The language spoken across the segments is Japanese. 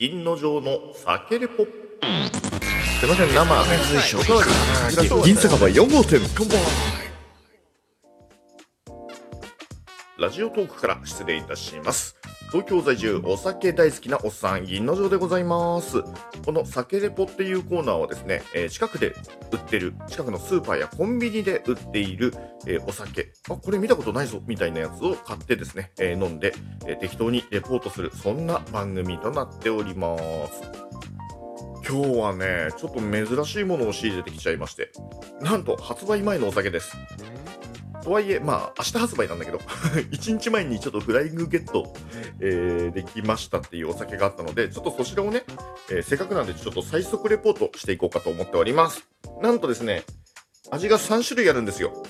銀の城の酒レポ。すいません生銀酒場4号店。ラジオトークから失礼いたします東京在住お酒大好きなおっさん銀の城でございます。この酒レポっていうコーナーはですね、えー近くで売ってる近くのスーパーやコンビニで売っている、えーお酒。あこれ見たことないぞみたいなやつを買ってですね、えー飲んで、え適当にレポートするそんな番組となっております。今日はねちょっと珍しいものを仕入れてきちゃいまして。なんと発売前のお酒です。とはいえ、まあ、明日発売なんだけど、1日前にちょっとフライングゲット、えーできましたっていうお酒があったので、ちょっとそちらをね、えーせっかくなんでちょっと最速レポートしていこうかと思っております。なんとですね、味が3種類あるんですよ。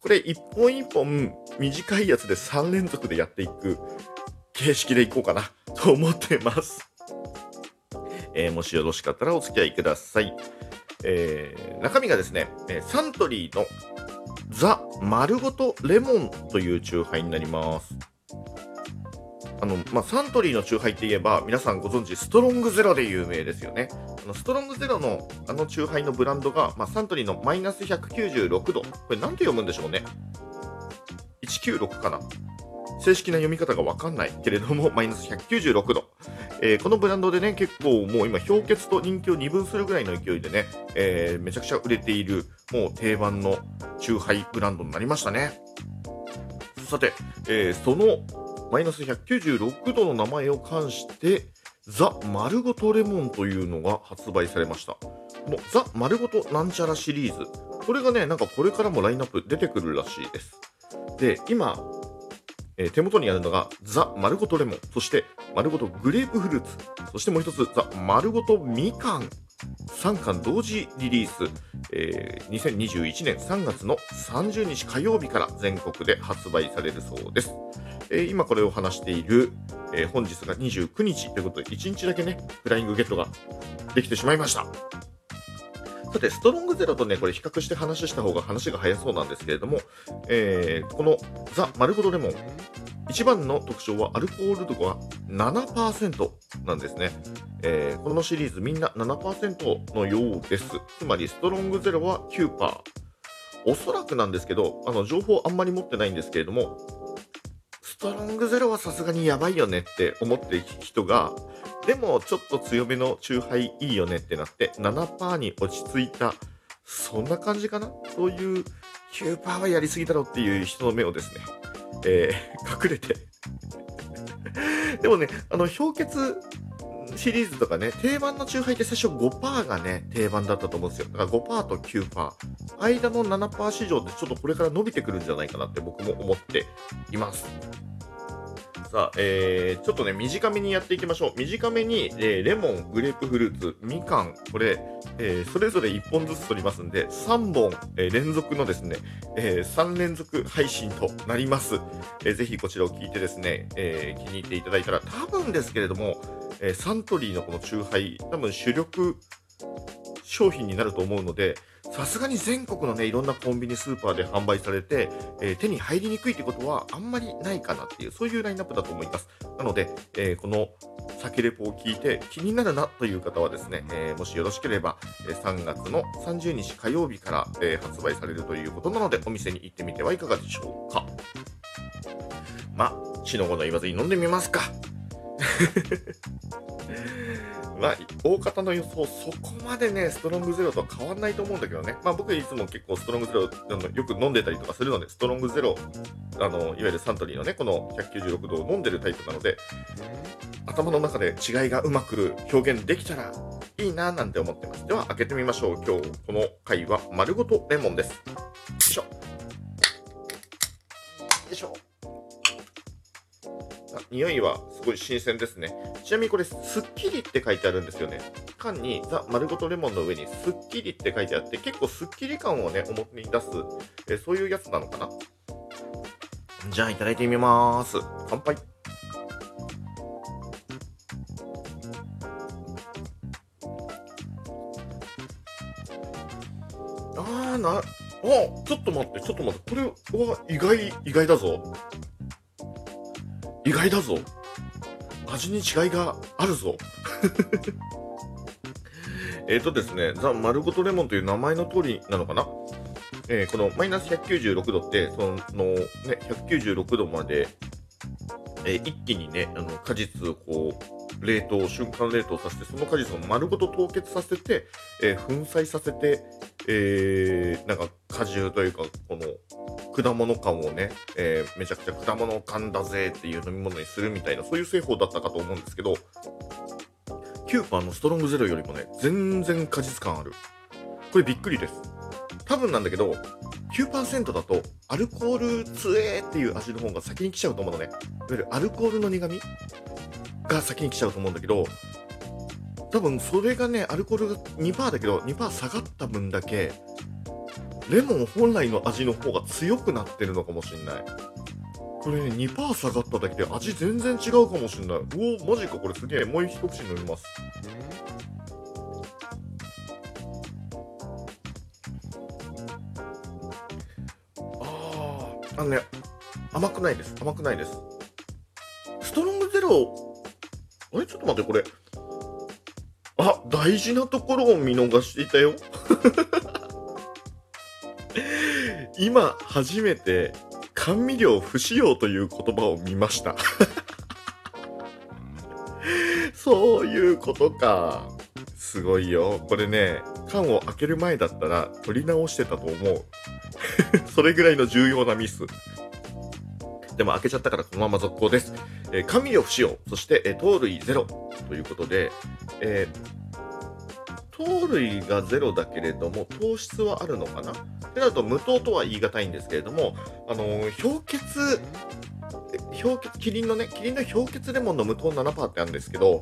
これ、一本一本短いやつで3連続でやっていく形式でいこうかなと思ってます。えーもしよろしかったらお付き合いください。えー中身がですね、えーサントリーのザ・丸ごとレモンというチューハイになります。あの、まあ、サントリーのチューハイって言えば、皆さんご存知、ストロングゼロで有名ですよね。あのストロングゼロのあのチューハイのブランドが、まあ、サントリーのマイナス196度。これなんて読むんでしょうね。196かな。正式な読み方がわかんないけれども、マイナス196度。えーこのブランドでね、結構もう今、氷結と人気を二分するぐらいの勢いでね、えーめちゃくちゃ売れている、もう定番のチューハイブランドになりましたね。さて、えーそのマイナス196度の名前を冠して、ザ・丸ごとレモンというのが発売されました。このザ・丸ごとなんちゃらシリーズ。これがね、なんかこれからもラインナップ出てくるらしいです。で、今、えー手元にあるのがザ・丸ごとレモン、そして丸ごとグレープフルーツ、そしてもう一つザ・丸ごとみかん。3巻同時リリース、えー2021年3月の30日火曜日から全国で発売されるそうです。えー今これを話している、えー本日が29日ということで1日だけね、フライングゲットができてしまいました。さて、ストロングゼロとね、これ比較して話した方が話が早そうなんですけれども、えーこのザ・丸ごとレモン、一番の特徴はアルコール度が7%なんですね。えーこのシリーズみんな7%のようです。つまりストロングゼロは9%。おそらくなんですけど、あの情報あんまり持ってないんですけれども、ストロングゼロはさすがにやばいよねって思っている人が、でもちょっと強めのチューハイいいよねってなって7%に落ち着いた、そんな感じかな？そういう9%はやりすぎだろうっていう人の目をですね、えー隠れて。でもね、あの、氷結シリーズとかね、定番のチューハイって最初5%がね、定番だったと思うんですよ。だから5%と9%。間の7%市場でちょっとこれから伸びてくるんじゃないかなって僕も思っています。さあ、えー、ちょっとね、短めにやっていきましょう。短めに、えーレモン、グレープフルーツ、みかん、これ、えーそれぞれ1本ずつ取りますんで、3本、えー連続のですね、え3連続配信となります。えーぜひこちらを聞いてですね、え気に入っていただいたら、多分ですけれども、えサントリーのこのチューハイ、多分主力商品になると思うので、さすがに全国のね、いろんなコンビニ、スーパーで販売されて、えー手に入りにくいってことはあんまりないかなっていう、そういうラインナップだと思います。なので、えーこの酒レポを聞いて気になるなという方はですね、えーもしよろしければ、3月の30日火曜日から、え発売されるということなので、お店に行ってみてはいかがでしょうか。まあ、血の子の言わずに飲んでみますか。ま、大方の予想、そこまでね、ストロングゼロとは変わらないと思うんだけどね。まあ僕いつも結構ストロングゼロあのよく飲んでたりとかするので、ストロングゼロ、あの、いわゆるサントリーのね、この196度を飲んでるタイプなので、頭の中で違いがうまく表現できたらいいななんて思ってます。では開けてみましょう。今日この回は丸ごとレモンです。匂いはすごい新鮮ですね。ちなみにこれ、スッキリって書いてあるんですよね。缶にザ・丸ごとレモンの上にスッキリって書いてあって、結構スッキリ感をね、表に出す、えそういうやつなのかな。じゃあ、いただいてみます。乾杯。あーな、あ、ちょっと待って、ちょっと待って、これは意外、意外だぞ。意外だぞ。味に違いがあるぞ。えっとですね、ザ・丸ごとレモンという名前の通りなのかな？えーこのマイナス196度って、そのね、196度まで、えー一気にね、あの果実をこう、冷凍、瞬間冷凍させて、その果実を丸ごと凍結させて、えー粉砕させて、えーなんか果汁というか、この果物感をね、えーめちゃくちゃ果物感だぜっていう飲み物にするみたいな、そういう製法だったかと思うんですけど、キューパーのストロングゼロよりもね、全然果実感ある。これびっくりです。多分なんだけど、9%だとアルコール強えっていう味の方が先に来ちゃうと思うのね。いわゆるアルコールの苦味が先に来ちゃうと思うんだけど、多分それがね、アルコールが2%だけど、2%下がった分だけ、レモン本来の味の方が強くなってるのかもしれない。これね、2%下がっただけで味全然違うかもしれない。おお、マジか、これすげえ。もう一口飲みます。ああ、あのね、甘くないです。甘くないです。ストロングゼロ、あれ？ちょっと待って、これ。あ、大事なところを見逃していたよ。今、初めて、甘味料不使用という言葉を見ました。そういうことか。すごいよ。これね、缶を開ける前だったら取り直してたと思う。それぐらいの重要なミス。でも開けちゃったからこのまま続行です。えー甘味料不使用、そして、えー糖類ゼロということで、えー糖類がゼロだけれども糖質はあるのかな？ってなると無糖とは言い難いんですけれども、あの氷結、氷結、キリンのね、キリンの氷結レモンの無糖7%ってあるんですけど、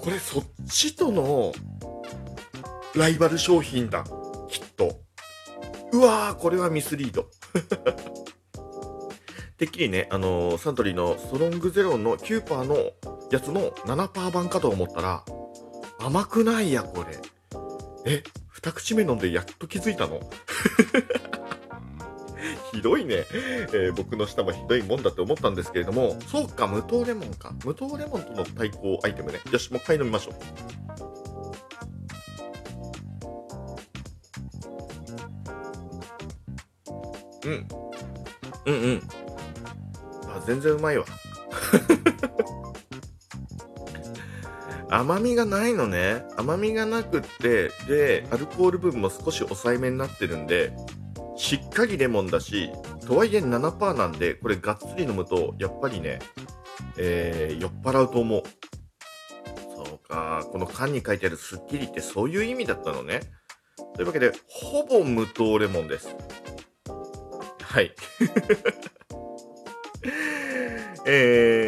これそっちとのライバル商品だ、きっと。うわー、これはミスリード。てっきりね、あのーサントリーのストロングゼロの9%のやつの7%版かと思ったら、甘くないや、これ。え、二口目飲んでやっと気づいたのひどいね、えー僕の舌もひどいもんだって思ったんですけれども、そうか、無糖レモンか。無糖レモンとの対抗アイテムね。よし、もう一回飲みましょう。うん。うんうん。あ、全然うまいわ。甘みがないのね。甘みがなくって、で、アルコール分も少し抑えめになってるんで、しっかりレモンだし、とはいえ7%なんで、これがっつり飲むと、やっぱりね、えー、酔っ払うと思う。そうか、この缶に書いてあるスッキリってそういう意味だったのね。というわけで、ほぼ無糖レモンです。はい。え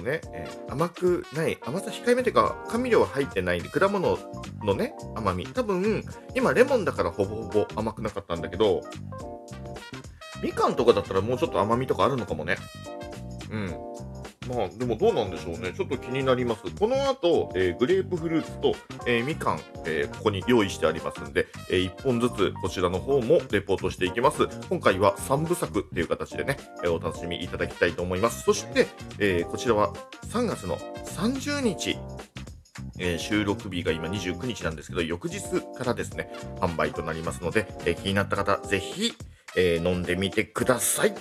と、ね、えー甘くない、甘さ控えめというか、甘味料は入ってないんで、果物のね、甘み。多分、今レモンだからほぼほぼ甘くなかったんだけど、みかんとかだったらもうちょっと甘みとかあるのかもね。うん。まあ、でもどうなんでしょうね。ちょっと気になります。この後、えーグレープフルーツと、えーみかん、えーここに用意してありますんで、え1本ずつこちらの方もレポートしていきます。今回は3部作っていう形でね、えーお楽しみいただきたいと思います。そして、えーこちらは3月の30日、えー収録日が今29日なんですけど、翌日からですね、販売となりますので、えー気になった方、ぜひ、えー飲んでみてください。